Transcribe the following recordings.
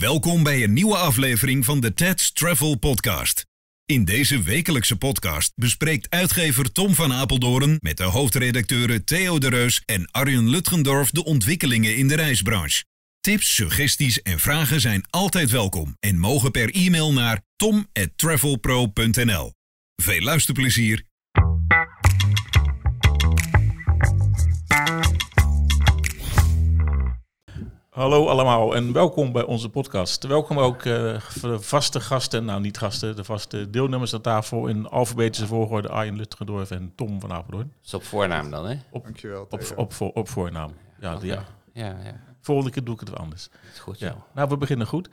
Welkom bij een nieuwe aflevering van de Ted's Travel Podcast. In deze wekelijkse podcast bespreekt uitgever Tom van Apeldoorn met de hoofdredacteuren Theo de Reus en Arjen Lutgendorf de ontwikkelingen in de reisbranche. Tips, suggesties en vragen zijn altijd welkom en mogen per e-mail naar tom@travelpro.nl. Veel luisterplezier Hallo allemaal en welkom bij onze podcast. Welkom ook uh, de vaste gasten, nou niet gasten, de vaste deelnemers aan tafel in alfabetische volgorde Arjen Lutgendorf en Tom van Apeldoorn. Dat is op voornaam dan, hè? Op, Dankjewel. op, op, op, op voornaam. Ja, ja. Ja, ja. Volgende keer doe ik het wel anders. Dat is goed Ja. Nou, we beginnen goed.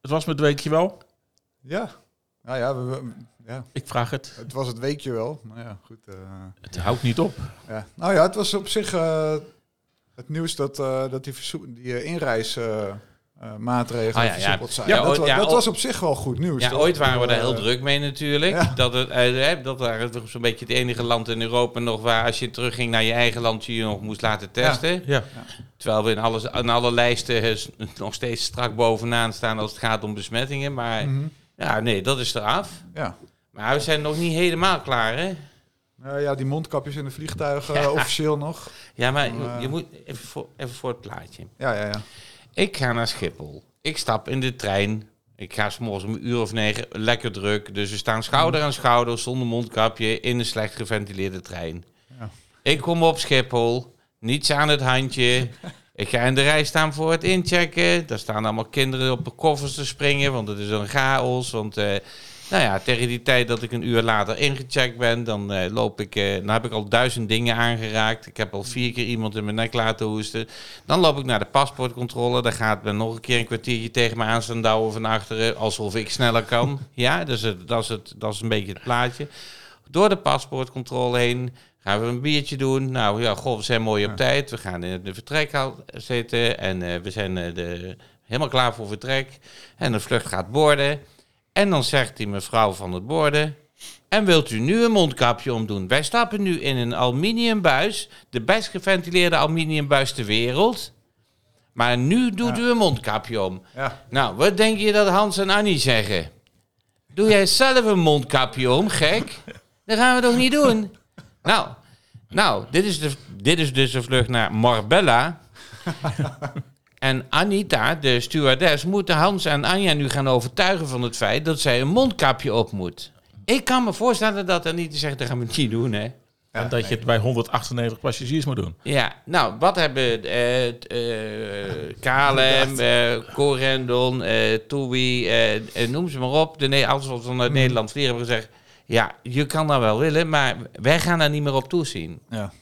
Het was met weekje wel. Ja. Nou ja, we, we- ja, Ik vraag het. het was het weekje wel. Nou ja, goed. eh, Het houdt niet op. ja. Nou ja, het was op zich eh, het nieuws dat, eh, dat die, die eh, inreismaatregelen Ah, ja, ja. versoepeld zijn. Ja, dat, ooit- dat was op zich wel goed nieuws. Ja, toch? ooit waren we daar heel Eh, druk mee natuurlijk. ja. Dat, het, dat waren toch zo'n beetje het enige land in Europa nog waar als je terugging naar je eigen land je je nog moest laten testen. Ja, Terwijl we in, alles, in alle lijsten nog steeds strak bovenaan staan als het gaat om besmettingen. Maar mhm. ja, nee, dat is eraf. Ja. Maar we zijn nog niet helemaal klaar, hè? Nou ja, die mondkapjes in de vliegtuigen eh, officieel nog. Ja, maar Dan, eh, je moet even voor, even voor het plaatje. Ja, ja, ja. Ik ga naar Schiphol. Ik stap in de trein. Ik ga s'morgens om een uur of negen lekker druk. Dus we staan schouder aan schouder zonder mondkapje in een slecht geventileerde trein. Ja. Ik kom op Schiphol. Niets aan het handje. Ik ga in de rij staan voor het inchecken. Daar staan allemaal kinderen op de koffers te springen, want het is een chaos. Want eh, nou ja, tegen die tijd dat ik een uur later ingecheckt ben, dan eh, loop ik, eh, dan heb ik al duizend dingen aangeraakt. Ik heb al vier keer iemand in mijn nek laten hoesten. Dan loop ik naar de paspoortcontrole. Daar gaat men nog een keer een kwartiertje tegen me aan staan douwen van achteren, alsof ik sneller kan. Ja, dus het, dat, is het, dat is een beetje het plaatje. Door de paspoortcontrole heen gaan we een biertje doen. Nou ja, goh, we zijn mooi op tijd. We gaan in de vertrekhal zitten en eh, we zijn de, helemaal klaar voor vertrek. En de vlucht gaat boorden. En dan zegt die mevrouw van het borden... En wilt u nu een mondkapje omdoen? Wij stappen nu in een aluminiumbuis, de best geventileerde aluminiumbuis ter wereld. Maar nu doet Ja. u een mondkapje om. ja. Nou, wat denk je dat Hans en Annie zeggen? Doe jij zelf een mondkapje om, gek? Dat gaan we toch niet doen? Nou, nou dit, is de, dit is dus de vlucht naar Marbella. En Anita, de stewardess, moet Hans en Anja nu gaan overtuigen van het feit dat zij een mondkapje op moet. Ik kan me voorstellen dat Anita zegt, dat gaan we niet doen, hè? en dat je het bij 198 passagiers moet doen. Ja, nou, wat hebben eh t- eh, KLM, eh Corendon, TUI, noem ze maar op, de, ne- alles wat vanuit Nederland vliegen hebben gezegd, ja, je kan dat wel willen, maar wij gaan daar niet meer op toezien. ja.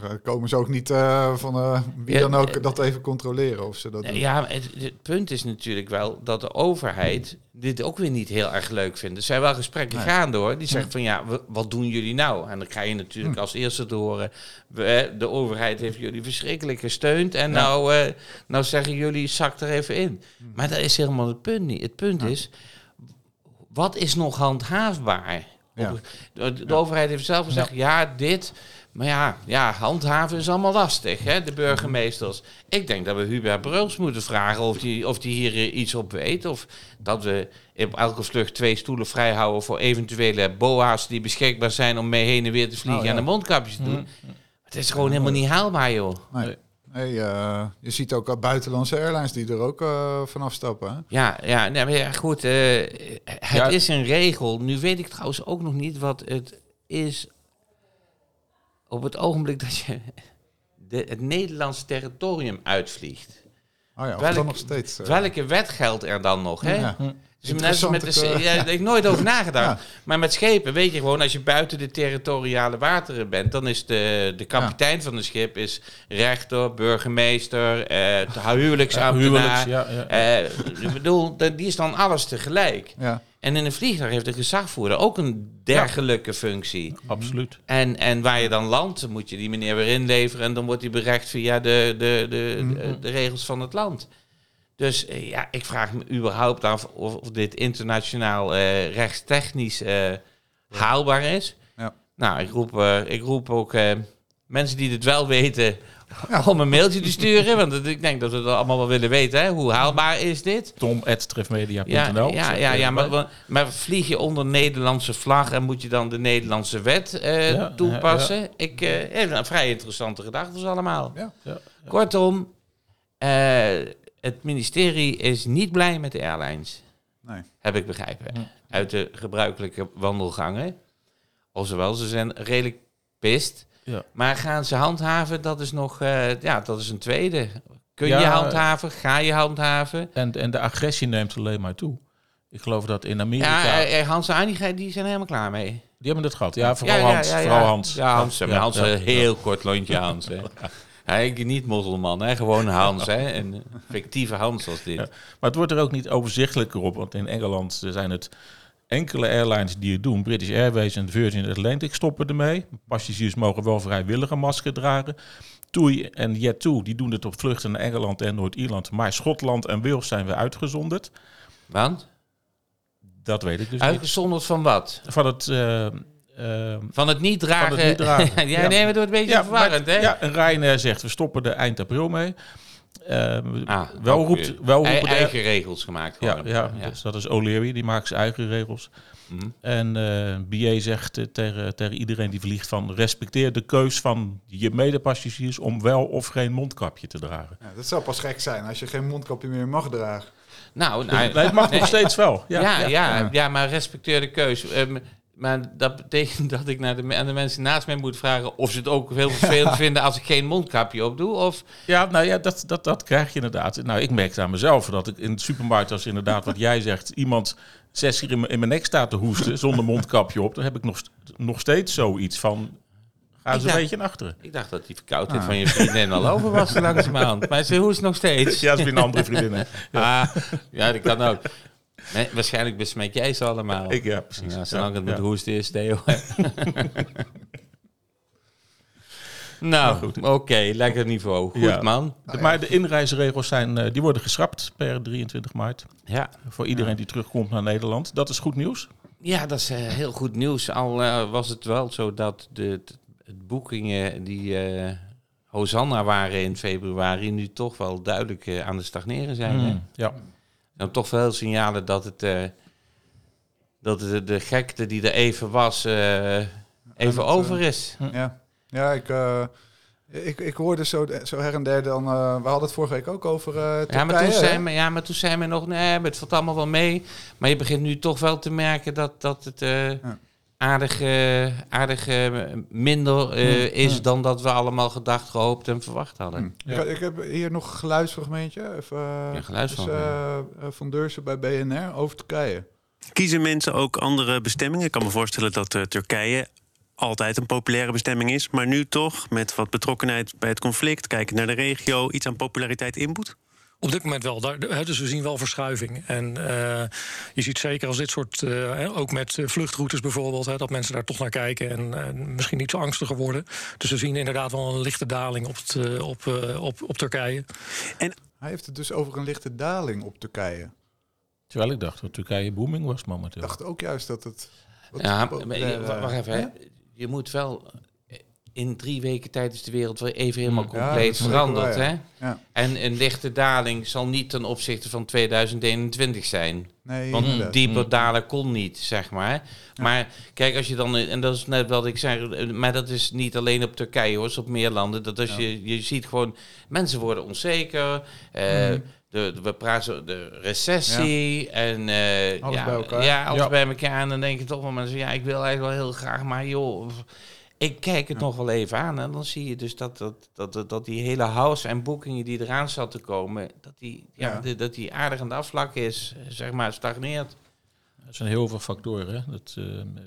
Daar komen ze ook niet eh, van eh, wie dan ook eh, dat even controleren of ze dat doen. Ja, het, het punt is natuurlijk wel dat de overheid dit ook weer niet heel erg leuk vindt. Er zijn wel gesprekken Nee. gaande hoor. Die zeggen van ja, wat doen jullie nou? En dan krijg je natuurlijk als eerste te horen, we, de overheid heeft jullie verschrikkelijk gesteund. En Ja. nou, nou zeggen jullie, zak er even in. Maar dat is helemaal het punt niet. Het punt Ja. is, wat is nog handhaafbaar? Ja. Op- De, de overheid heeft zelf gezegd, ja, dit. Maar ja, ja, handhaven is allemaal lastig, hè, de burgemeesters. Ik denk dat we Hubert Bruls moeten vragen of die, of die hier eh, iets op weet. Of dat we op elke vlucht twee stoelen vrijhouden voor eventuele boa's die beschikbaar zijn om mee heen en weer te vliegen Oh, ja. en een mondkapjes te doen. Het is gewoon helemaal niet haalbaar, joh. Nee. Nee, eh, je ziet ook al buitenlandse airlines die er ook eh, vanaf stappen. Hè? Ja, ja, nee, maar ja goed. eh, het Ja. is een regel. Nu weet ik trouwens ook nog niet wat het is op het ogenblik dat je de, het Nederlandse territorium uitvliegt. Oh ja, of Welk- dan nog steeds. eh, Welke wet geldt er dan nog? Hè? ja. Dus net met de, ja, daar heb ik nooit over nagedacht. Ja. Maar met schepen weet je gewoon, als je buiten de territoriale wateren bent, dan is de, de kapitein van het schip is rechter, burgemeester, eh huwelijksambtenaar. Ja. Eh, ik bedoel, die is dan alles tegelijk. Ja. En in een vliegtuig heeft de gezagvoerder ook een dergelijke functie. Absoluut. En, en waar je dan landt, moet je die meneer weer inleveren en dan wordt hij berecht via de, de, de, Mhm. de, de regels van het land. Dus eh, ja, ik vraag me überhaupt af of, of dit internationaal eh, rechtstechnisch eh, haalbaar is. Ja. Nou, ik roep, ik roep ook mensen die het wel weten om een mailtje te sturen. Want ik denk dat we het allemaal wel willen weten. Hè? Hoe haalbaar is dit? tom.trefmedia.nl. Ja, ja, ja, ja maar, maar- vlieg je onder Nederlandse vlag en moet je dan de Nederlandse wet Ja, toepassen? Ik eh heb een vrij interessante gedachten allemaal. Ja. Ja. Kortom, het ministerie is niet blij met de airlines. Nee. Heb ik begrepen. Uit de gebruikelijke wandelgangen. Oftewel, ze zijn redelijk pist. Ja. Maar gaan ze handhaven? Dat is nog, eh, ja, dat is een tweede. Kun je Ja, handhaven? Ga je handhaven? En, en de agressie neemt alleen maar toe. Ik geloof dat in Amerika... Ja, eh, eh, Hans en Annie, die zijn helemaal klaar mee. die hebben het gehad. Ja, vooral ja, ja, Hans. ja, ja. Vooral Hans. Ja, Hans. Hans, ja. heel kort lontje Hans. Hij is niet mosselman, hè. gewoon Hans. Hè. Een fictieve Hans als dit. Ja. Maar het wordt er ook niet overzichtelijker op. Want in Engeland zijn het enkele airlines die het doen. British Airways en Virgin Atlantic stoppen ermee. Passagiers mogen wel vrijwillig een masker dragen. TUI en Jet2 die doen het op vluchten naar Engeland en Noord-Ierland. Maar Schotland en Wales zijn weer uitgezonderd. Want? Dat weet ik dus niet. Uitgezonderd van wat? Van het... eh, eh, Van het niet dragen. Van het niet dragen. ja, Ja. nee, maar het wordt een beetje ja, verwarrend, maar- hè? Ja, en Ryanair zegt we stoppen er eind april mee. Eh, Ah, wel roept, wel de- eigen regels gemaakt. Ja, Gewoon. ja, dus dat is O'Leary, die maakt zijn eigen regels. Mhm. En eh BA zegt eh, tegen, tegen iedereen die vliegt van respecteer de keus van je medepassagiers om wel of geen mondkapje te dragen. Ja, dat zou pas gek zijn als je geen mondkapje meer mag dragen. Nou, nou Nee, het mag nog steeds wel. Ja, ja, ja, ja. ja, maar respecteer de keus. Ehm, maar dat betekent dat ik naar de, aan de mensen naast mij moet vragen of ze het ook heel vervelend vinden als ik geen mondkapje op doe. Of, Ja, nou ja, dat, dat, dat krijg je inderdaad. Nou, ik merk aan mezelf dat ik in de supermarkt, als inderdaad wat jij zegt, iemand zes keer in mijn, in mijn nek staat te hoesten zonder mondkapje op, dan heb ik nog, nog steeds zoiets van, ga eens een beetje naar achteren. ik dacht dat die verkoudheid van je vriendin al over was langzamerhand. Maar ze hoest nog steeds. Ja, weer een andere vriendin, hè? Ah, ja, dat kan ook. Nee, waarschijnlijk besmet jij ze allemaal. Ik, ja, precies. Ja, zolang het met ja. hoesten is, Theo. nou, oké, lekker niveau. Goed, man. De- Maar de inreisregels zijn, eh, die worden geschrapt per 23 maart. Ja. Voor iedereen die terugkomt naar Nederland. Dat is goed nieuws. Ja, dat is eh, heel goed nieuws. Al eh, was het wel zo dat de, boekingen die Hosanna waren in februari nu toch wel duidelijk aan het stagneren zijn. hè? Mm, Ja. Toch veel signalen dat het eh, dat de, de gekte die er even was, eh, even het, eh, over is. Ja, ja ik, ik, ik hoorde zo, zo her en der dan... we hadden het vorige week ook over Ja maar, toen zijn we, ja, maar toen zijn we nog, nee, het valt allemaal wel mee. Maar je begint nu toch wel te merken dat, dat het Ja. Aardig, eh, aardig eh, minder eh, is dan dat we allemaal gedacht, gehoopt en verwacht hadden. Hm. Ik, ik heb hier nog een geluidsfragmentje. Even, eh, Ja, dus, eh, eh, van Deursen bij BNR over Turkije. Kiezen mensen ook andere bestemmingen? Ik kan me voorstellen dat Turkije altijd een populaire bestemming is. Maar nu toch, met wat betrokkenheid bij het conflict, kijken naar de regio, iets aan populariteit inboet? Op dit moment wel. Daar, hè, dus we zien wel verschuiving. En eh, je ziet zeker als dit soort, eh, hè, ook met eh, vluchtroutes bijvoorbeeld, hè, dat mensen daar toch naar kijken en eh, misschien niet zo angstiger worden. Dus we zien inderdaad wel een lichte daling op, het, op, eh, op, op Turkije. Hij heeft het dus over een lichte daling op Turkije. Terwijl ik dacht dat Turkije booming was Ik momenteel. dacht ook juist dat het... Ja, maar, wacht even. hè. Je moet wel... In drie weken tijd is de wereld weer even helemaal. Ja, compleet veranderd. hè? ja. Ja. En een lichte daling zal niet ten opzichte van 2021 zijn. Nee, Want inderdaad. dieper Mm. dalen kon niet, zeg maar. Maar kijk, als je dan, en dat is net wat ik zei, maar dat is niet alleen op Turkije hoor, is op meer landen. Dat als je, je ziet gewoon, mensen worden onzeker. eh, Mm. de, de- we praten de recessie en eh, Alles ja, bij elkaar. Ja, alles Ja. bij elkaar. En dan denk je toch wel mensen, ja, ik wil eigenlijk wel heel graag, maar joh, ik kijk het nog wel even aan. En dan zie je dus dat, dat, dat, dat, dat die hele house en boekingen die eraan zat te komen, dat die, ja, Ja. de- dat die aardig aan de afvlak is, zeg maar, stagneert. Er zijn heel veel factoren. Hè? Dat, eh,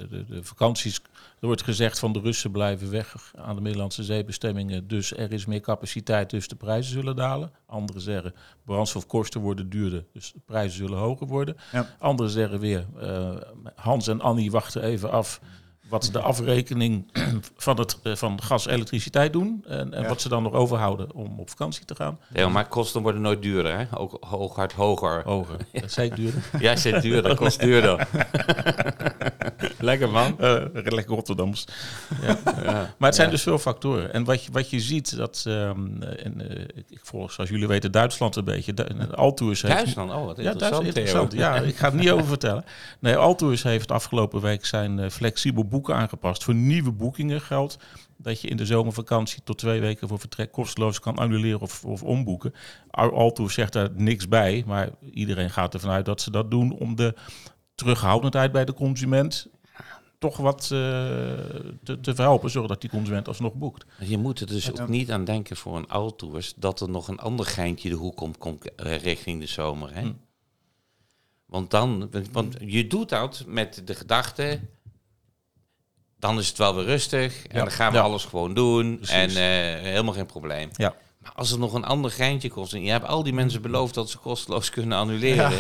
de, de vakanties, er wordt gezegd van de Russen blijven weg aan de Middellandse zeebestemmingen. Dus er is meer capaciteit, dus de prijzen zullen dalen. Anderen zeggen brandstofkosten worden duurder, dus de prijzen zullen hoger worden. Ja. Anderen zeggen weer, eh, Hans en Annie wachten even af wat de afrekening van, het, eh, van gas en elektriciteit doen. En, en Ja. wat ze dan nog overhouden om op vakantie te gaan. Ja, maar kosten worden nooit duurder, hè? Ook hooguit hoger. Hoger. Dat zei ik duurder. Ja, ze duurder, kost duurder. Lekker man. Eh, lekker Rotterdams. Ja. Maar het zijn dus veel factoren. En wat je, wat je ziet, dat ehm, en, eh, ik, volg, zoals jullie weten, Duitsland een beetje. Du Altours heeft... Duitsland, oh wat Ja, dat is interessant. interessant. Theo. Ja, ik ga het niet over vertellen. Nee, Altours heeft afgelopen week zijn eh, flexibel boeken aangepast. Voor nieuwe boekingen geldt dat je in de zomervakantie tot twee weken voor vertrek kosteloos kan annuleren of, of omboeken. Al- Altours zegt daar niks bij, maar iedereen gaat ervan uit dat ze dat doen om de terughoudendheid bij de consument toch wat eh, te, te verhelpen, zodat die consument alsnog boekt. Je moet er dus ook niet aan denken voor een Altours dat er nog een ander geintje de hoek komt, komt eh, richting de zomer. Hè? Hm. Want dan, want je doet dat met de gedachte, dan is het wel weer rustig en Ja. dan gaan we Ja. alles gewoon doen Precies. en eh, helemaal geen probleem. Ja. Maar als er nog een ander geintje kost en je hebt al die mensen beloofd dat ze kosteloos kunnen annuleren.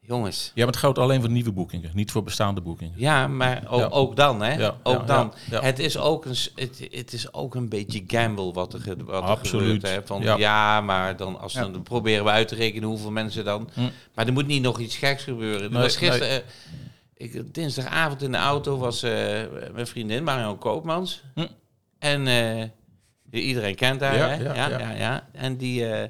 Jongens, Ja, maar het geldt alleen voor nieuwe boekingen, niet voor bestaande boekingen. ja, maar ook, Ja. ook dan, hè? Ja, ook dan. Het, is ook een, het, het is ook een beetje gamble wat er, wat er Absoluut. gebeurt. Hè? Van, Ja. maar dan, als dan proberen we uit te rekenen hoeveel mensen dan... Hm. Maar er moet niet nog iets geks gebeuren. Nee, gisteren, eh, ik, dinsdagavond in de auto was eh, mijn vriendin Marion Koopmans. Hm. En eh, iedereen kent haar, Ja, hè? ja, Ja, ja. En die... eh,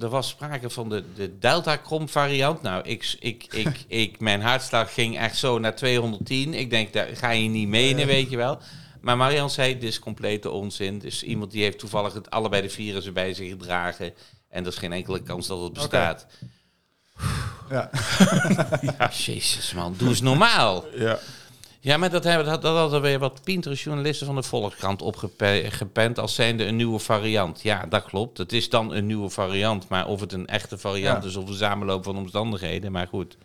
er- was sprake van de, de Delta-krom variant. Nou, ik, ik, ik, ik, mijn hartslag ging echt zo naar 210. Ik denk, daar ga je niet menen, weet je wel. Maar Marian zei, dit is complete onzin. Dus iemand die heeft toevallig het, allebei de virussen bij zich gedragen. En er is geen enkele kans dat het bestaat. Ja. Ja, jezus man, doe eens normaal. Ja. Ja, maar dat, hebben, dat, dat hadden weer wat pintere journalisten van de Volkskrant opgepend als zijnde een nieuwe variant. Ja, dat klopt. Het is dan een nieuwe variant. Maar of het een echte variant Ja. is of een samenloop van omstandigheden. Maar goed.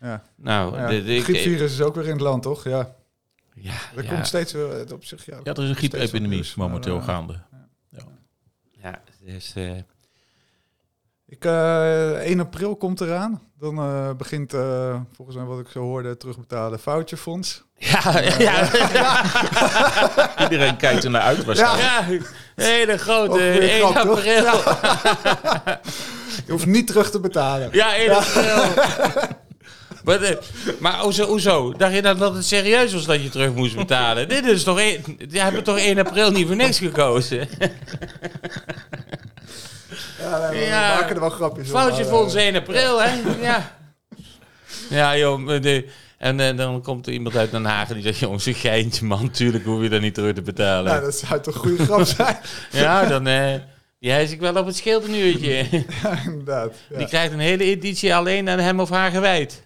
Ja. Nou, Ja. de, de, ik- griepvirus is ook weer in het land, toch? Ja. ja, Er ja, komt steeds weer op zich. Ja, ja, er is een griepepidemie momenteel gaande. ja, dus, eh, Ik, eh 1 april komt eraan. Dan eh, begint, eh, volgens mij wat ik zo hoorde, terugbetalen foutjefonds. ja, ja, ja, Iedereen kijkt er naar uit waarschijnlijk. ja, hele grote Ook weer 1 grap, toch? april. Je hoeft niet terug te betalen. Ja, 1 april. Maar, eh, maar hoezo, hoezo? Dacht je dan dat het serieus was dat je terug moest betalen? Dit is toch... één- Die hebben toch 1 april niet voor niks gekozen? Ja, nee, we Ja. maken er wel grapjes. Foutje voor ons eh, 1 april, hè? Ja. Ja, joh. de- en eh, dan komt er iemand uit Den Haag en die zegt... Jongens, een geintje, man. Tuurlijk hoef je dat niet terug te betalen. Nou, dat zou toch een goede grap zijn? Ja, dan... eh die hijs ik wel op het schild een uurtje. ja, inderdaad. Ja. Die krijgt een hele editie alleen aan hem of haar gewijd.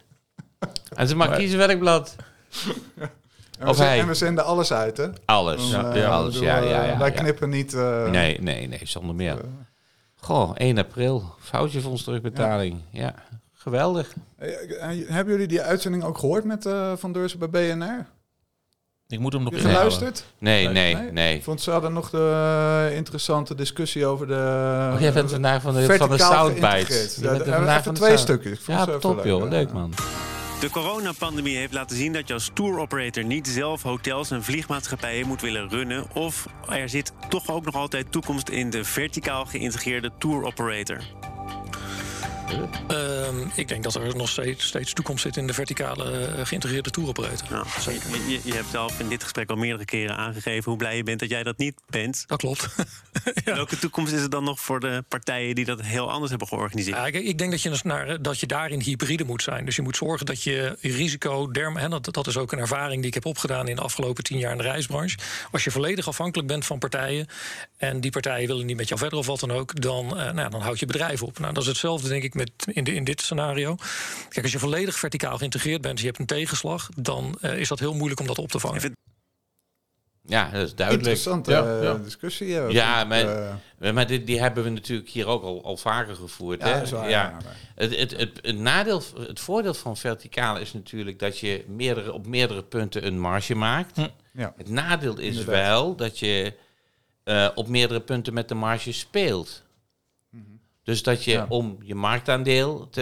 En ze mag Maar- kiezen welk blad. En we, of zenden, hij. en we zenden alles uit, hè? Alles. Dan, Ja, eh, alles. bedoel, Ja, eh, ja, ja. Wij ja. knippen niet... eh, Nee, nee, nee, zonder meer. Goh, 1 april. Foutje voor ons terugbetaling. Ja, geweldig. eh, eh, hebben jullie die uitzending ook gehoord met eh, Van Deursen bij BNR? Ik moet hem nog Heb je inhalen. geluisterd? Nee, nee, Nee, nee. Ik vond ze hadden nog de interessante discussie over de... Oh, jij bent vandaag van de, van de verticaal soundbites. Ja, even vandaag van de twee sound- stukjes. Ik vond ze Ja, even top joh. Leuk man. De coronapandemie heeft laten zien dat je als tour operator niet zelf hotels en vliegmaatschappijen moet willen runnen. Of er zit toch ook nog altijd toekomst in de verticaal geïntegreerde tour operator. Ehm, ik denk dat er nog steeds, steeds toekomst zit in de verticale eh, geïntegreerde touroperator. Nou, Zeker. je, je, hebt zelf in dit gesprek al meerdere keren aangegeven hoe blij je bent dat jij dat niet bent. Dat klopt. Welke toekomst is er dan nog voor de partijen die dat heel anders hebben georganiseerd? Ja, kijk, ik denk dat je, dus naar, dat je daarin hybride moet zijn. Dus je moet zorgen dat je risico, derm, hè, dat, dat is ook een ervaring die ik heb opgedaan in de afgelopen tien jaar in de reisbranche. Als je volledig afhankelijk bent van partijen en die partijen willen niet met jou verder of wat dan ook, dan, eh, nou, ja, dan houd je bedrijf op. Nou, dat is hetzelfde denk ik met in, de, in dit scenario. Kijk, als je volledig verticaal geïntegreerd bent, je hebt een tegenslag, dan eh, is dat heel moeilijk om dat op te vangen. Ja, dat is duidelijk. Interessante Ja, eh, ja. discussie. Ja, Ja, Vind maar- ik, eh, Maar dit, die hebben we natuurlijk hier ook al, al vaker gevoerd. ja, hè? waar, ja. ja, Het, het, het, het nadeel, het voordeel van verticaal is natuurlijk dat je meerdere, op meerdere punten een marge maakt. Hm. Ja. Het nadeel is Inderdaad. wel dat je eh, op meerdere punten met de marge speelt. Dus dat je Ja. om je marktaandeel te,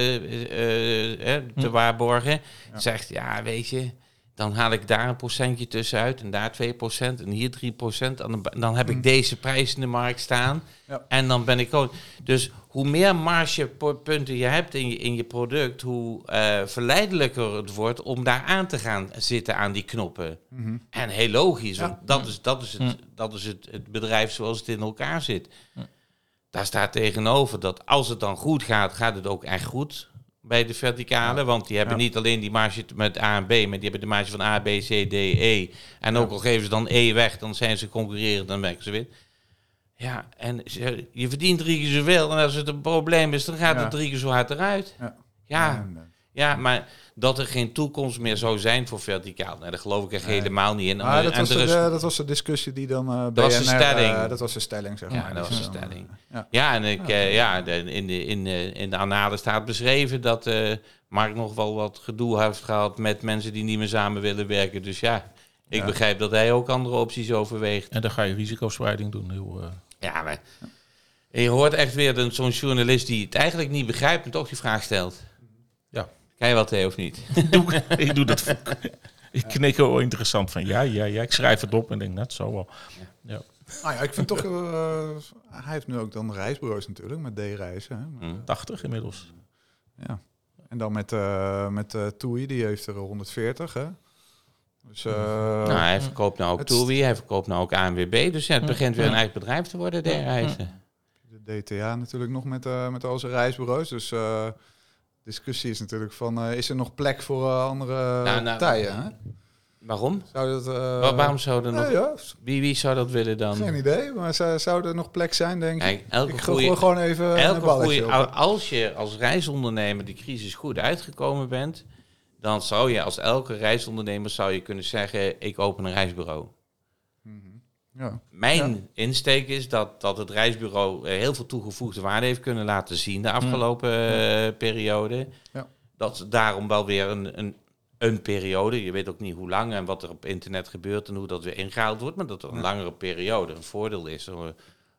eh, eh, te Hm. waarborgen, zegt, ja, weet je, dan haal ik daar een procentje tussenuit en daar 2% en hier 3%. En dan, dan heb ik deze prijs in de markt staan. Ja. En dan ben ik ook. Dus hoe meer margepunten je hebt in je, in je product, hoe eh, verleidelijker het wordt om daar aan te gaan zitten aan die knoppen. Mhm. En heel logisch, Ja. want dat is, dat is, het, dat is het, het bedrijf zoals het in elkaar zit. Daar staat tegenover dat als het dan goed gaat, gaat het ook echt goed bij de verticale. Want die hebben Ja. niet alleen die marge met A en B, maar die hebben de marge van A, B, C, D, E. En ook al geven ze dan E weg, dan zijn ze concurrerend, dan werken ze win. Ja, en je verdient drie keer zoveel. En als het een probleem is, dan gaat Ja. het drie keer zo hard eruit. Ja. Ja, eh, ja, maar dat er geen toekomst meer zou zijn voor verticaal, nee, daar geloof ik echt Nee. helemaal niet in. Maar Ah, dat, en was er de, is- dat was de discussie die dan eh Dat was de BNR, stelling. eh, dat was de stelling, zeg Ja, maar. dat Die was de ze dan, stelling. eh, ja. Ja, en ik, eh, ja, de, in, de, in, de, in de annalen staat beschreven dat eh Mark nog wel wat gedoe heeft gehad met mensen die niet meer samen willen werken. Dus ja, ik Ja. begrijp dat hij ook andere opties overweegt. En dan ga je risicospreiding doen. Heel, eh, Ja, maar en je hoort echt weer een- zo'n journalist die het eigenlijk niet begrijpt en toch die vraag stelt. Ja. Kan je wat tegen of niet? doe, ik doe dat. Ik knik heel interessant van ja, ja, ja. Ik schrijf het op en denk, net zo wel. Ja. Nou ja, ik vind toch... eh, hij heeft nu ook dan reisbureaus natuurlijk, met D-reizen. hè. Hm. 80 inmiddels. Ja. En dan met, eh met eh TUI, die heeft er 140, hè. Dus, eh, nou, hij verkoopt nou ook TUI, hij verkoopt nou ook ANWB. Dus ja, het begint weer een eigen bedrijf te worden, de reizen. de DTA natuurlijk nog met, eh met al zijn reisbureaus. Dus eh discussie is natuurlijk van, eh, is er nog plek voor eh, andere nou, partijen? Hè? Waarom? Zou dat... eh, Wa- Waarom zou er nog... Ja, ja, Wie, wie zou dat willen dan? geen idee. Maar zou, zou er nog plek zijn, denk ik? Elke ik goeie- gewoon even Elke goeie, als je als reisondernemer de crisis goed uitgekomen bent, dan zou je als elke reisondernemer zou je kunnen zeggen, ik open een reisbureau. Ja. Mijn insteek is dat, dat het reisbureau eh, heel veel toegevoegde waarde heeft kunnen laten zien de afgelopen eh, periode. Ja. Dat daarom wel weer een, een, een periode, je weet ook niet hoe lang en wat er op internet gebeurt en hoe dat weer ingehaald wordt, maar dat er een langere periode een voordeel is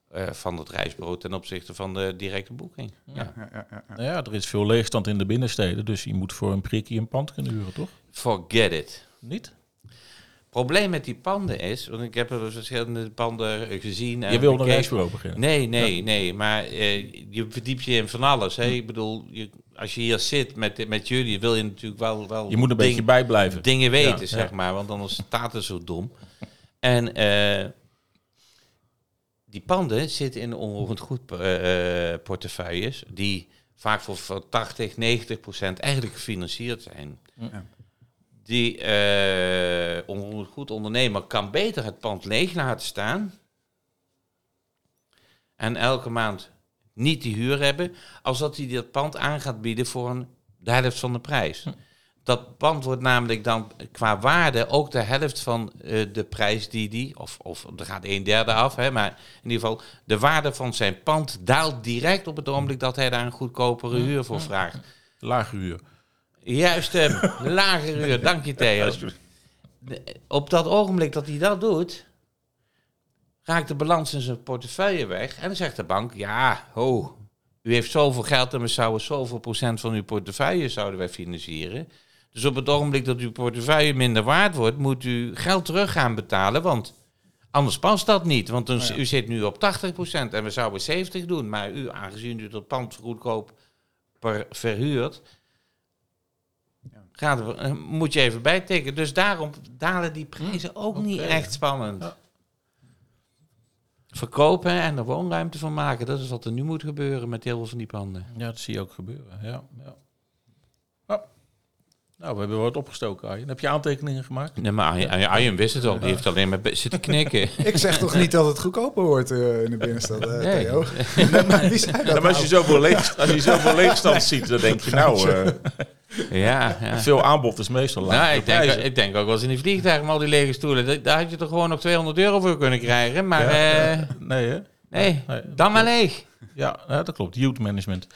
eh, van het reisbureau ten opzichte van de directe boeking. Ja. Ja, ja, ja, ja. Nou ja, er is veel leegstand in de binnensteden. Dus je moet voor een prikkie een pand kunnen huren, toch? Forget it. Niet? Probleem met die panden is, want ik heb er verschillende panden gezien. en Je wil een bekeken. reisbureau beginnen. Nee, nee, nee. Maar eh, je verdiept je in van alles. Hè? Ik bedoel, je, als je hier zit met, met jullie, wil je natuurlijk wel, wel Je moet een ding- beetje bijblijven. dingen weten, Ja, zeg ja. maar. Want anders staat het zo dom. En eh, die panden zitten in onroerend goed eh, portefeuilles, die vaak voor, voor 80, 90 procent eigenlijk gefinancierd zijn. Ja. Die onroerend goed ondernemer kan beter het pand leeg laten staan en elke maand niet die huur hebben, als dat hij dat pand aan gaat bieden voor een, de helft van de prijs. Dat pand wordt namelijk dan qua waarde ook de helft van eh, de prijs die die, of, of er gaat een derde af, hè, maar in ieder geval de waarde van zijn pand daalt direct op het ogenblik dat hij daar een goedkopere huur voor vraagt. Lage huur. Juist, eh, lage huur, dank je Theo. Op dat ogenblik dat hij dat doet, raakt de balans in zijn portefeuille weg. En dan zegt de bank, ja, ho, u heeft zoveel geld en we zouden zoveel procent van uw portefeuille zouden wij financieren. Dus op het ogenblik dat uw portefeuille minder waard wordt, moet u geld terug gaan betalen, want anders past dat niet. Want dan, u zit nu op 80% en we zouden 70 doen, maar u, aangezien u dat pand goedkoop per, verhuurt, gaat er, eh, moet je even bijtekenen. Dus daarom dalen die prijzen ook niet echt spannend. Ja. Verkopen en er woonruimte van maken, dat is wat er nu moet gebeuren met heel veel van die panden. Ja, dat zie je ook gebeuren. Ja. Ja. Nou, we hebben wat opgestoken, Arjen. Heb je aantekeningen gemaakt? Nee, maar Arjen, Arjen wist het al, die heeft alleen maar zitten knikken. Ik zeg toch niet dat het goedkoper wordt eh, in de binnenstad, eh, Nee. Theo? maar wie zei dat Ja, maar als je nou? zoveel, leeg, als je zoveel leegstand ziet, dan denk je nou, eh, ja, ja. veel aanbod is meestal laag. Nou, ik, denk, ik denk ook wel eens in die vliegtuig met al die lege stoelen. Daar had je toch gewoon nog 200 euro voor kunnen krijgen. Maar Ja. eh, Nee, hè? nee, Nee, dan maar leeg. Ja, ja, dat klopt. Youth management.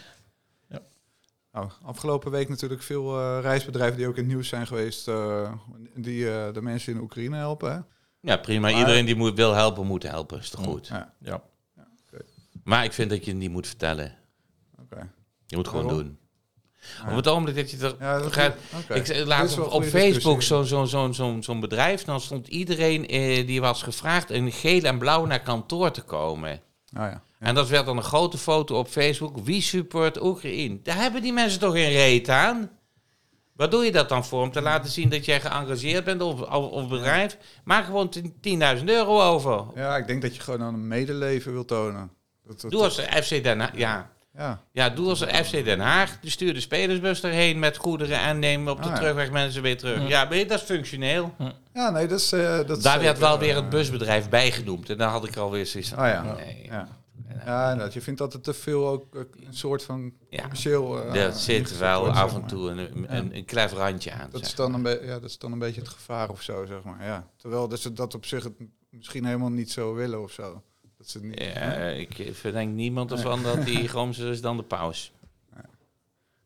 Nou, afgelopen week natuurlijk veel eh, reisbedrijven die ook in het nieuws zijn geweest, eh, die eh, de mensen in Oekraïne helpen. Hè? Ja, prima. Maar- Iedereen die moet, wil helpen, moet helpen. Is toch goed? Ja, Ja. Maar ik vind dat je het niet moet vertellen. oké. Je moet gewoon Waarom? doen. Op het ogenblik dat je er Ja, dat gaat... oké. Ik laat op, Facebook zo'n zo, zo, zo, zo'n bedrijf. Dan stond iedereen eh, die was gevraagd in geel en blauw naar kantoor te komen. Ah, ja. En dat werd dan een grote foto op Facebook. Wie support Oekraïne? Daar hebben die mensen toch geen reet aan? Wat doe je dat dan voor? Om te laten zien dat jij geëngageerd bent op, op, op bedrijf? Maak gewoon 10.000 euro over. ja, ik denk dat je gewoon aan een medeleven wil tonen. Dat, dat- Doe als de FC Den Haag. Ja. Ja, ja, doe als FC Den Haag. Die stuurt de spelersbus erheen met goederen en nemen op de Ah, ja. terugweg mensen weer terug. Ja, weet dat is functioneel. ja nee, dat is... eh, dat Daar werd wel weer eh, het busbedrijf bijgenoemd. En daar had ik alweer zoiets van. Ah ja. Nee. Ja. Ja, inderdaad. Je vindt dat het te veel ook een soort van Ja. commercieel... eh, Er zit wel wordt, af en toe een, een, een klef randje aan. Dat is, dan een ja, dat is dan een beetje het gevaar of zo, zeg maar. Ja. Terwijl dat ze dat op zich het misschien helemaal niet zo willen of zo. Dat ze het niet... Ja, ik verdenk niemand ervan dat die gromser is dan de paus.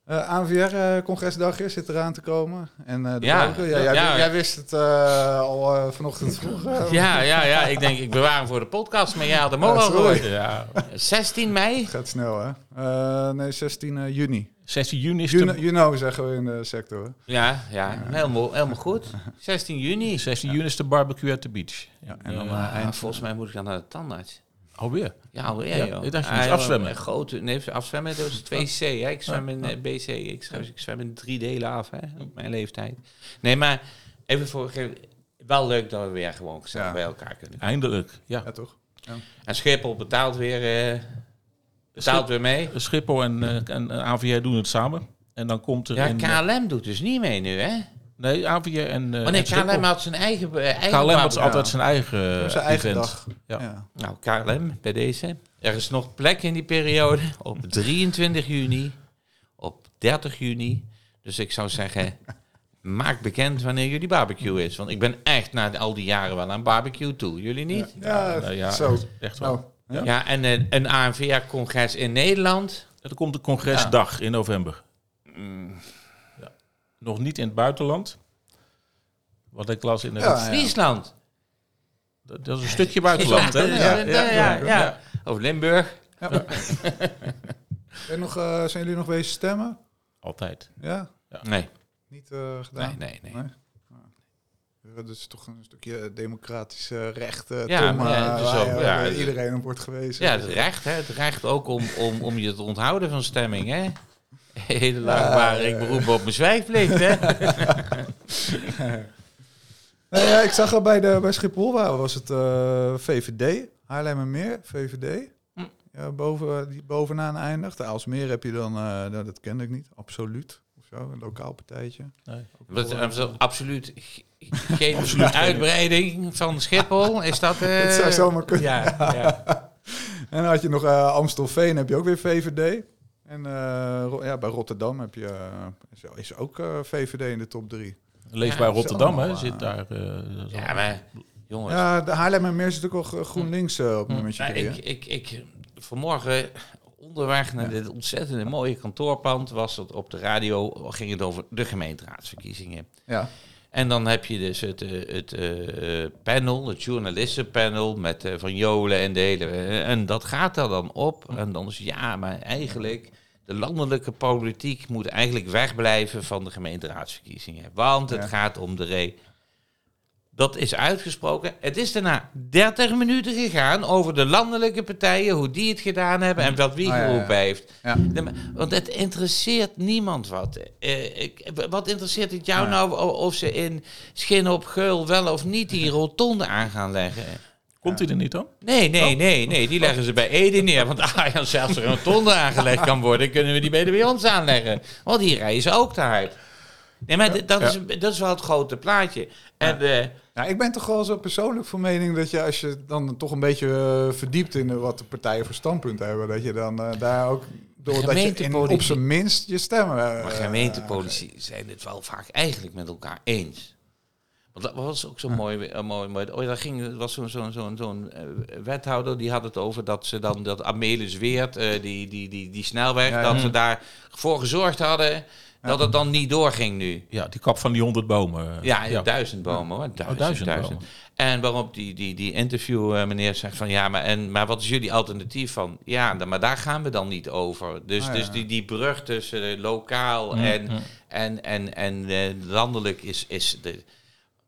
Eh, ANVR-congresdagje zit eraan te komen. En eh de Ja. jij, Ja. jij wist het eh, al eh, vanochtend vroeg. eh, Ja, ja, ja. Ik denk, ik bewaar hem voor de podcast, maar ja, dat mogen Ja, we gehoord. Ja. 16 mei? Het gaat snel, hè? Eh, nee, 16 eh, juni. 16 juni is You, de, know- you know, zeggen we in de sector. hè? Ja, ja, helemaal, helemaal goed. 16 juni. 16 juni is de barbecue at the beach. Ja, en dan eh, eind... volgens mij moet ik dan naar de tandarts. Alweer. Ja, alweer, Ja, joh. ik dacht je Ah, moest afzwemmen. Grote, nee, afzwemmen, dat is 2C. Hè. Ik zwem in eh, BC. Ik, zwem- ik zwem in drie delen af, hè, op mijn leeftijd. Nee, maar even voor... Wel leuk dat we weer gewoon gezellig Ja. bij elkaar kunnen. Eindelijk. Ja. Ja, toch? En Schiphol betaalt weer, eh, betaalt weer mee. Schiphol en, eh, en AVR doen het samen. En dan komt er Ja, in... KLM doet dus niet mee nu, hè? Nee, AVR en, eh Oh nee, en. KLM had zijn eigen, eh, eigen KLM had altijd zijn eigen, Op zijn eigen event. dag. Ja. Ja. Nou, KLM bij deze. Er is nog plek in die periode. Op 23 juni. Op 30 juni. Dus ik zou zeggen, maak bekend wanneer jullie barbecue is. Want ik ben echt na al die jaren wel aan barbecue toe. Jullie niet? Ja, Nou ja, zo. echt wel. Nou, Ja, en een, een ANVR-congres in Nederland. Er komt een congresdag in november. Mm, Ja. Nog niet in het buitenland. Wat ik las in. Ja, ja. Friesland. Dat, dat is een stukje buitenland, hè? Ja, ja, ja, ja. Of Limburg. En nog, eh, zijn jullie nog wezen stemmen? Altijd. Ja? Nee, Niet eh, gedaan? nee, nee. nee. Dat is toch een stukje democratisch eh, recht, eh, Ja, Tom, maar ja, het waar, ook- ja, waar het- iedereen op wordt gewezen. Ja, het recht, hè? Het recht ook om, om, om je te onthouden van stemming, hè? Hele ik beroep op mijn zwijgplicht, hè? Nee, ja, ik zag al bij, de, bij Schiphol waar was het eh, VVD, Haarlemmermeer, VVD. Hm. Ja, boven, die bovenaan eindigt. De Aalsmeer heb je dan, eh, nou, dat kende ik niet, absoluut. Of zo, een lokaal partijtje. Nee. Dat is absoluut, absoluut ge- geen uitbreiding van Schiphol. Is dat... eh, Dat zou zomaar kunnen. Ja, ja. En dan had je nog eh, Amstelveen, heb je ook weer VVD. En eh, ja, bij Rotterdam heb je, eh, is, ook eh, VVD in de top drie. Leefbaar Ja, Rotterdam, hè? Zit daar... eh, ja, maar jongens. Ja, de Haarlemmermeer zit ook al gro- GroenLinks op nummertje Nou, drie. ik, ik, ik, vanmorgen onderweg naar dit ontzettende mooie kantoorpand was het op de radio, ging het over de gemeenteraadsverkiezingen. Ja. En dan heb je dus het, eh, het eh, panel, het journalistenpanel met eh, Van Jolen en de hele... en dat gaat daar dan op. En dan is ja, maar eigenlijk... De landelijke politiek moet eigenlijk wegblijven van de gemeenteraadsverkiezingen. Want het Ja. gaat om de re... Dat is uitgesproken. Het is daarna 30 minuten gegaan over de landelijke partijen, hoe die het gedaan hebben en wat wie Ah, ja, ja. geroepen heeft. Ja. Maar- Want het interesseert niemand wat. Eh, ik, wat interesseert het jou Ja. nou of ze in Schin op Geul wel of niet die rotonde aan gaan leggen? Komt hij er niet dan? Nee, nee, nee, nee. Die leggen ze bij Ede neer. Want ah, zelfs er een rotonde aangelegd kan worden, kunnen we die beter bij ons aanleggen. Want die rijden ze ook te hype. Nee, maar dat, is, dat is wel het grote plaatje. En eh, Ja, ik ben toch wel zo persoonlijk van mening dat je als je dan toch een beetje eh, verdiept in wat de partijen voor standpunten hebben, dat je dan eh, daar ook doordat je in, op zijn minst je stemmen. Maar gemeentepolitie zijn het wel vaak eigenlijk met elkaar eens. Want dat was ook zo mooi. mooi, mooi. Oh, ja, dat ging, er was zo'n zo'n zo'n zo'n eh, wethouder die had het over dat ze dan dat Amelis Weert, eh, die, die, die, die snelweg, Ja, dat ja. ze daarvoor gezorgd hadden dat het dan niet doorging nu. Ja, die kap van die honderd bomen. Ja, duizend bomen hoor. Duizend, Oh, duizend duizend. bomen. En waarop die, die, die interview eh, meneer zegt van ja, maar, en, maar wat is jullie alternatief van? Ja, maar daar gaan we dan niet over. Dus, Ah, ja. dus die, die brug tussen eh, lokaal Mm, en, mm. en, en, en eh, landelijk is, is de,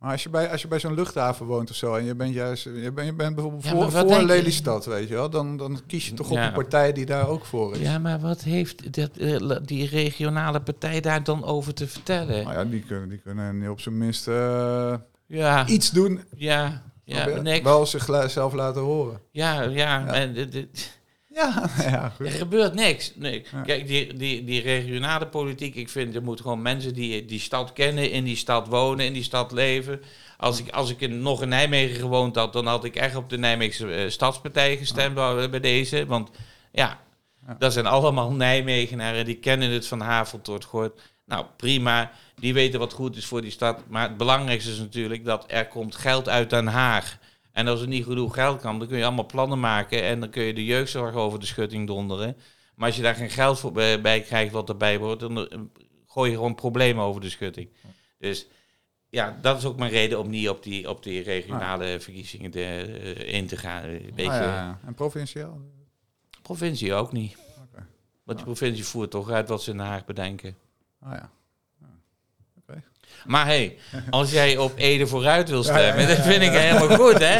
Maar als je bij, als je bij zo'n luchthaven woont of zo en je bent juist, je bent, je bent bijvoorbeeld Ja, voor, voor? Lelystad, weet je wel, dan, dan kies je toch op Ja. een partij die daar ook voor is. Ja, maar wat heeft dat, eh, die regionale partij daar dan over te vertellen? Nou ja, die kunnen, die kunnen op zijn minst eh, Ja, iets doen, ja, ja, wel zichzelf laten horen. Ja, ja, en Ja, ja, er gebeurt niks. Nee. Ja. Kijk, die, die, die regionale politiek, ik vind, er moeten gewoon mensen die die stad kennen, in die stad wonen, in die stad leven. Als ik, als ik in, nog in Nijmegen gewoond had, dan had ik echt op de Nijmeegse eh, Stadspartij gestemd bij- bij deze. Want ja, Ja. dat zijn allemaal Nijmegenaren, die kennen het van Havel tot Gort. Nou, prima. Die weten wat goed is voor die stad. Maar het belangrijkste is natuurlijk dat er komt geld uit Den Haag. En als er niet genoeg geld kan, dan kun je allemaal plannen maken. En dan kun je de jeugdzorg over de schutting donderen. Maar als je daar geen geld voor bij, krijgt wat erbij wordt, dan eh, gooi je gewoon problemen over de schutting. Dus ja, dat is ook mijn reden om niet op die, op die regionale verkiezingen eh, in te gaan. Een beetje, Ah, ja. En provinciaal? Provincie ook niet. Want die provincie voert toch uit wat ze in Den Haag bedenken. Ah ja. Maar hey, als jij op Ede vooruit wil stemmen, ja, ja, dat vind ik ja. helemaal goed, hè?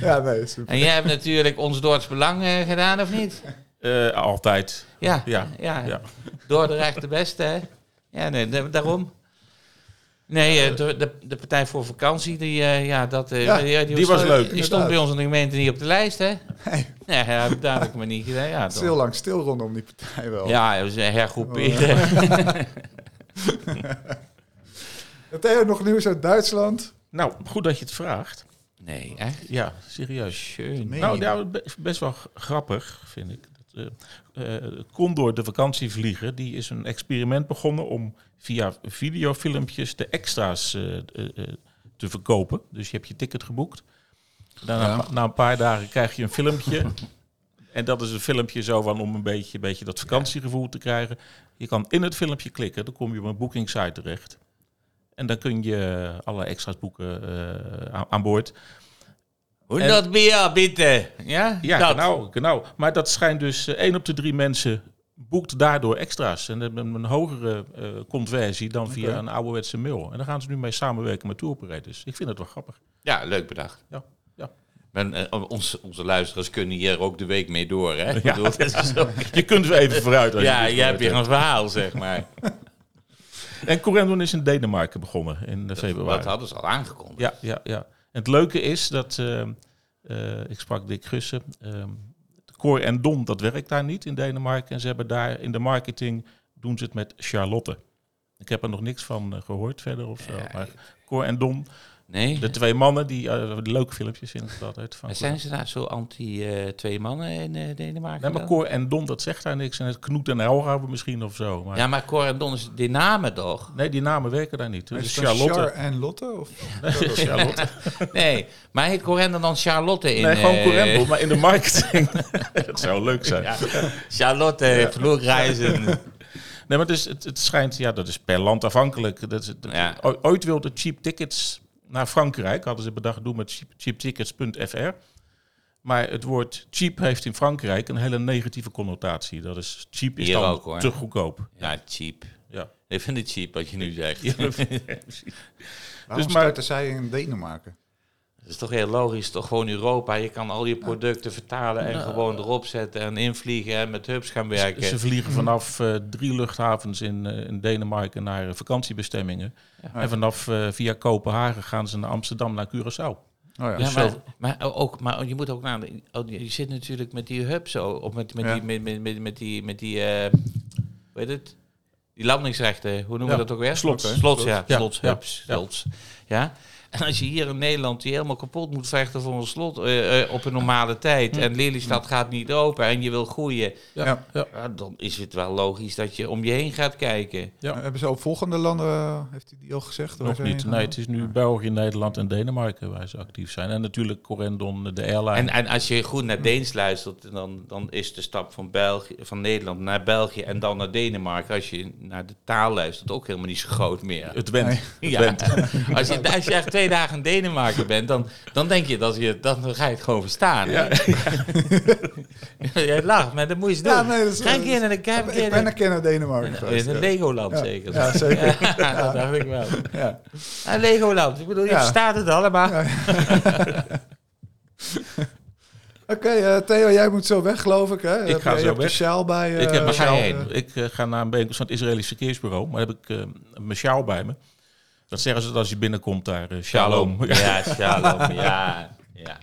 Ja, nee, super. En jij hebt natuurlijk ons Dordts Belang eh, gedaan, of niet? Eh, altijd. Ja, Ja, ja. ja. Dordrecht de beste, hè? Ja, nee, da- daarom. Nee, eh, de, de, de Partij voor Vakantie, die, eh, ja, dat, eh, Ja, die was leuk, Die stond bij ons in de gemeente niet op de lijst, hè? Nee. Nee, ja, daar heb ik me niet gedaan. Ja, heel lang stil rondom die partij wel. ja we zijn hergroeperen. Theo, nog nieuws uit Duitsland? Nou, goed dat je het vraagt. Nee, echt? Ja, serieus. Nou, ja, be- best wel grappig, vind ik. Dat, eh, eh, Condor, de vakantievlieger, die is een experiment begonnen om via videofilmpjes de extra's eh, te verkopen. Dus je hebt je ticket geboekt. Daarna, Ja. na een paar dagen krijg je een filmpje. en dat is een filmpje zo van om een beetje, een beetje dat vakantiegevoel te krijgen. Je kan in het filmpje klikken, dan kom je op een bookingsite terecht. En dan kun je alle extra's boeken eh, aan, aan boord. 100 bier, bitte. Ja, Ja, dat. genau, genau. Maar dat schijnt dus eh, één op de drie mensen boekt daardoor extra's. En hebben een hogere eh, conversie dan via een ouderwetse mail. En daar gaan ze nu mee samenwerken met tour operators. Ik vind het wel grappig. Ja, leuk bedacht. Ja, ja. Men, onze, onze luisteraars kunnen hier ook de week mee door, hè? Ja. bedoel, dat is ook- Je kunt weer even vooruit. Als ja, je hebt gehoord hier een verhaal, zeg maar. En Corendon is in Denemarken begonnen in februari. Dat hadden ze al aangekondigd. Ja, ja, ja. En het leuke is dat, eh, eh, ik sprak Dick Gussen, eh, Cor en Don, dat werkt daar niet in Denemarken. En ze hebben daar in de marketing, doen ze het met Charlotte. Ik heb er nog niks van eh, gehoord verder of zo. Ja, maar Cor en Don, Nee? de twee mannen, die, eh, die leuke filmpjes vind ik altijd. Van zijn ze daar zo anti-twee mannen in eh, Denemarken? Nee, maar? Cor en Don, dat zegt daar niks. En het Knoet en Helga misschien of zo. Maar Ja, maar Cor en Don is die namen toch? Nee, die namen werken daar niet. Is Dus het dan Charlotte. Char en Lotte? Of? Charlotte. Nee, maar heet Cor en dan Charlotte in? Nee, gewoon eh, Cor en Don, maar in de marketing. dat zou leuk zijn. Ja. Charlotte, vloerreizen. Nee, maar het, is, het, het schijnt, ja, dat is per land afhankelijk. Dat is, dat- Ja. Ooit wilden cheap tickets naar Frankrijk, hadden ze bedacht, doen met cheap, cheaptickets.fr. Maar het woord cheap heeft in Frankrijk een hele negatieve connotatie. Dat is cheap is Hier dan ook, hoor. te goedkoop. Ja, cheap. Ja. Ik vind het cheap wat je nu zegt. Waarom Dus maar- zij in Denemarken? Dat is toch heel logisch, toch gewoon Europa. Je kan al je producten vertalen en gewoon erop zetten en invliegen en met hubs gaan werken. Ze vliegen vanaf eh, drie luchthavens in, eh, in Denemarken naar eh, vakantiebestemmingen. En vanaf eh, via Kopenhagen gaan ze naar Amsterdam, naar Curaçao. Oh ja. Ja, zo- maar, maar, ook, maar je moet ook naar. de- oh, Je zit natuurlijk met die hub zo. Of met, met, Ja. die, met, met, met, met die. Met die eh, hoe heet het? Die landingsrechten. Hoe noemen we dat ook weer? slots. Slots, ja. Ja, Slots, ja, hubs, ja. slots. Ja. En als je hier in Nederland die helemaal kapot moet vechten voor een slot eh, eh, op een normale tijd. En Lelystad gaat niet open en je wil groeien. Ja, Ja. dan is het wel logisch dat je om je heen gaat kijken. Ja. Hebben ze ook volgende landen, eh, heeft hij die al gezegd? Nog niet. Nee, het is nu België, Nederland en Denemarken waar ze actief zijn. En natuurlijk Corendon, de airline. En, en als je goed naar Deens luistert, dan, dan is de stap van, België, van Nederland naar België en dan naar Denemarken, als je naar de taal luistert, ook helemaal niet zo groot meer. het went. Nee. Het Ja. went. Als je, als je echt twee dagen in Denemarken bent, dan, dan denk je dat je, dan ga je het gewoon verstaan. Ja. Jij lacht, maar dat moet je doen. Ja, nee, dat is- Ga een keer naar de Kuip, een Ik keer ben naar een keer naar Denemarken in geweest. een ja. Legoland Ja. zeker. Ja, zeker. Ja, dat dacht ik wel. Ja. Ah, Legoland, ik bedoel, je Ja. verstaat het allemaal. Oké, eh, Theo, jij moet zo weg, geloof ik. Hè? Heb ga je, zo weg. sjaal bij je. ik heb mijn sjaal. eh, Ik eh, ga naar een bijeenkomst van het Israëlisch Verkeersbureau. Maar heb ik eh, mijn sjaal bij me. Dat zeggen ze dat als je binnenkomt daar. eh, shalom. Ja, shalom, ja. ja.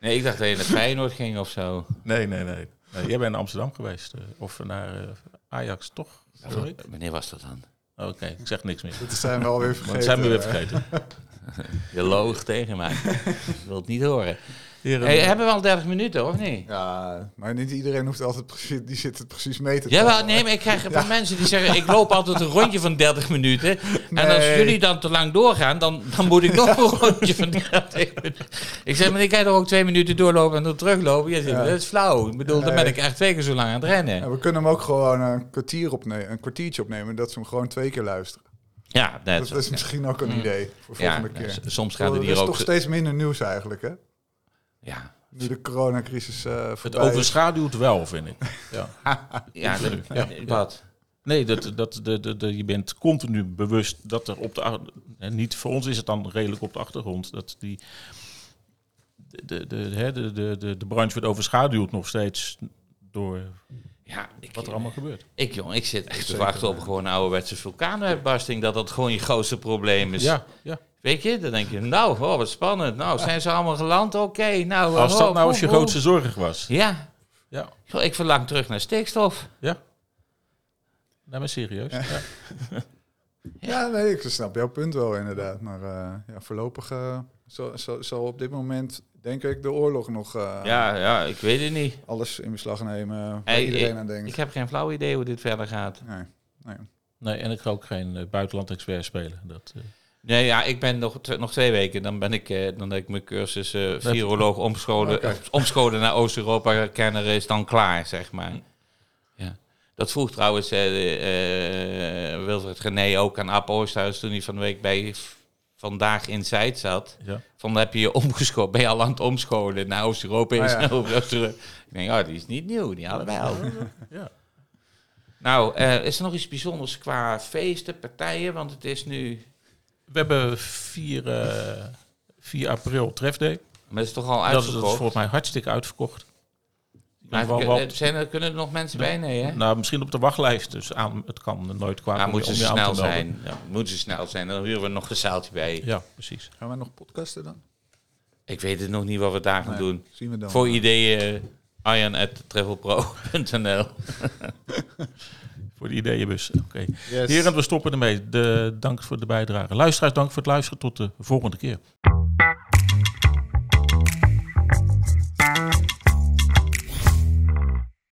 Nee, ik dacht dat je naar Feyenoord ging of zo. Nee, nee, nee. nee. Jij bent naar Amsterdam geweest. eh, of naar eh, Ajax, toch? Sorry? Wanneer was dat dan? Oké, ik zeg niks meer. Dat zijn we alweer vergeten. Dat zijn we weer vergeten. Je loog tegen mij. Ik wil het niet horen. Hey, hebben we al 30 minuten, of niet? Ja, maar niet iedereen hoeft altijd precies, die zit het precies mee te Jawel, tellen. nee, maar ik krijg van mensen die zeggen... ik loop altijd een rondje van 30 minuten. En als jullie dan te lang doorgaan... dan, dan moet ik nog een rondje van 30 minuten. Ik zeg, maar ik kan er ook twee minuten doorlopen en dan teruglopen. Je zegt, Ja. dat is flauw. Ik bedoel, dan ben ik echt twee keer zo lang aan het rennen. Ja, we kunnen hem ook gewoon een, kwartier opnemen, een kwartiertje opnemen, dat ze hem gewoon twee keer luisteren. Ja, Dat is misschien ook een idee voor ja, volgende keer. s- soms gaat het er hier is ook... toch steeds minder nieuws eigenlijk, hè? Ja, Nu de coronacrisis eh het overschaduwt wel, vind ik. Ja. ja, dat- Ja. wat? Nee, dat, dat, de, de, de, je bent continu bewust dat er op de... ach- En niet voor ons is het dan redelijk op de achtergrond. Dat die... De, de, de, hè, de, de, de, de branche wordt overschaduwd nog steeds door Ja, ik, wat er allemaal gebeurt. ik, jong, ik zit echt te wachten op gewoon een ouderwetse vulkaanuitbarsting. Dat dat gewoon je grootste probleem is. Ja, ja. Weet je, dan denk je, nou, oh, wat spannend. Nou, zijn ze allemaal geland? Oké, nou... Als oh, dat nou eens je grootste zorg was. Ja, Ja, Goh, ik verlang terug naar stikstof. ja. Nee, maar serieus. Ja. Ja, nee, ik snap jouw punt wel inderdaad. Maar eh, ja, voorlopig eh, zal, zal, zal op dit moment, denk ik, de oorlog nog eh, Ja, ja, ik weet het niet. alles in beslag nemen waar Hey, iedereen ik, aan denkt. ik heb geen flauw idee hoe dit verder gaat. Nee, nee. Nee, en ik ga ook geen buitenland-expert spelen. Dat, eh, Nee, ja, ik ben nog, nog twee weken. Dan ben ik, eh, dan heb ik mijn cursus eh viroloog omscholen, omscholen naar Oost-Europa-kenner is dan klaar, zeg maar. Ja. Dat vroeg trouwens eh eh, Wilfred Gené ook aan Oosthuis toen hij van de week bij Vandaag in Zuid zat. ja. Van heb je je omgescholen, ben je al aan het omscholen naar Oost-Europa? Ah, is ja. nou weer terug. Ik denk, oh, die is niet nieuw, die hadden wij al. Ja. Nou, eh, is er nog iets bijzonders qua feesten, partijen? Want het is nu... We hebben 4, eh 4 april trefday. Maar het is toch al Dat is, dat is uitverkocht? volgens mij hartstikke uitverkocht. Maar Wel- kun- wel- eh, zijn er, kunnen er nog mensen bij? Nee, hè? nou, misschien op de wachtlijst. Dus aan, het kan nooit kwaad Ja, om je- moeten ze snel zijn. Ja, moeten ze snel zijn. Dan huren we nog een zaaltje bij. Ja, precies. Gaan we nog podcasten dan? Ik weet het nog niet wat we daar gaan Nee, doen. Zien we dan. Voor ideeën, Arjan at travelpro.nl. Voor de ideeënbus. Oké. Yes. Heren, we stoppen ermee. De, dank voor de bijdrage. Luisteraars, dank voor het luisteren. Tot de volgende keer.